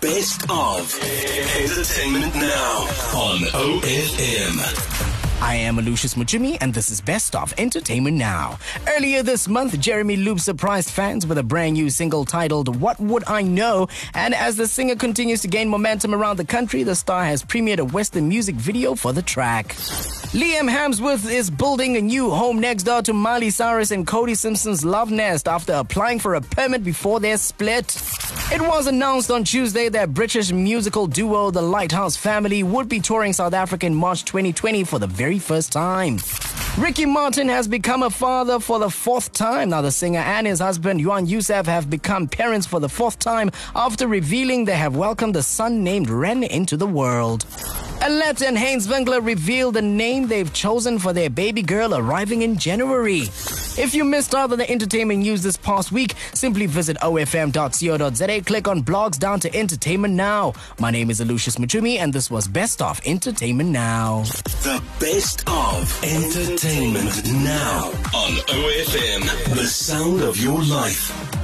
best of Entertainment Now on OFM. I am Lucius Mujimi, and this is Best of Entertainment Now. Earlier this month, Jeremy Loops surprised fans with a brand new single titled What Would I Know? And as the singer continues to gain momentum around the country, the star has premiered a Western music video for the track. Liam Hemsworth is building a new home next door to Miley Cyrus and Cody Simpson's love nest after applying for a permit before their split. It was announced on Tuesday that British musical duo The Lighthouse Family would be touring South Africa in March 2020 for the very first time. Ricky Martin has become a father for the fourth time. Now, the singer and his husband, Jwan Yosef, have become parents for the fourth time after revealing they have welcomed a son named Ren into the world. Alette and Heinz Winkler revealed the name they've chosen for their baby girl arriving in January. If you missed on the entertainment news this past week, simply visit ofm.co.za, click on blogs down to entertainment now. My name is Lucius Mujimi, and this was Best of Entertainment Now. The best of Entertainment Now on OFM. The sound of your life.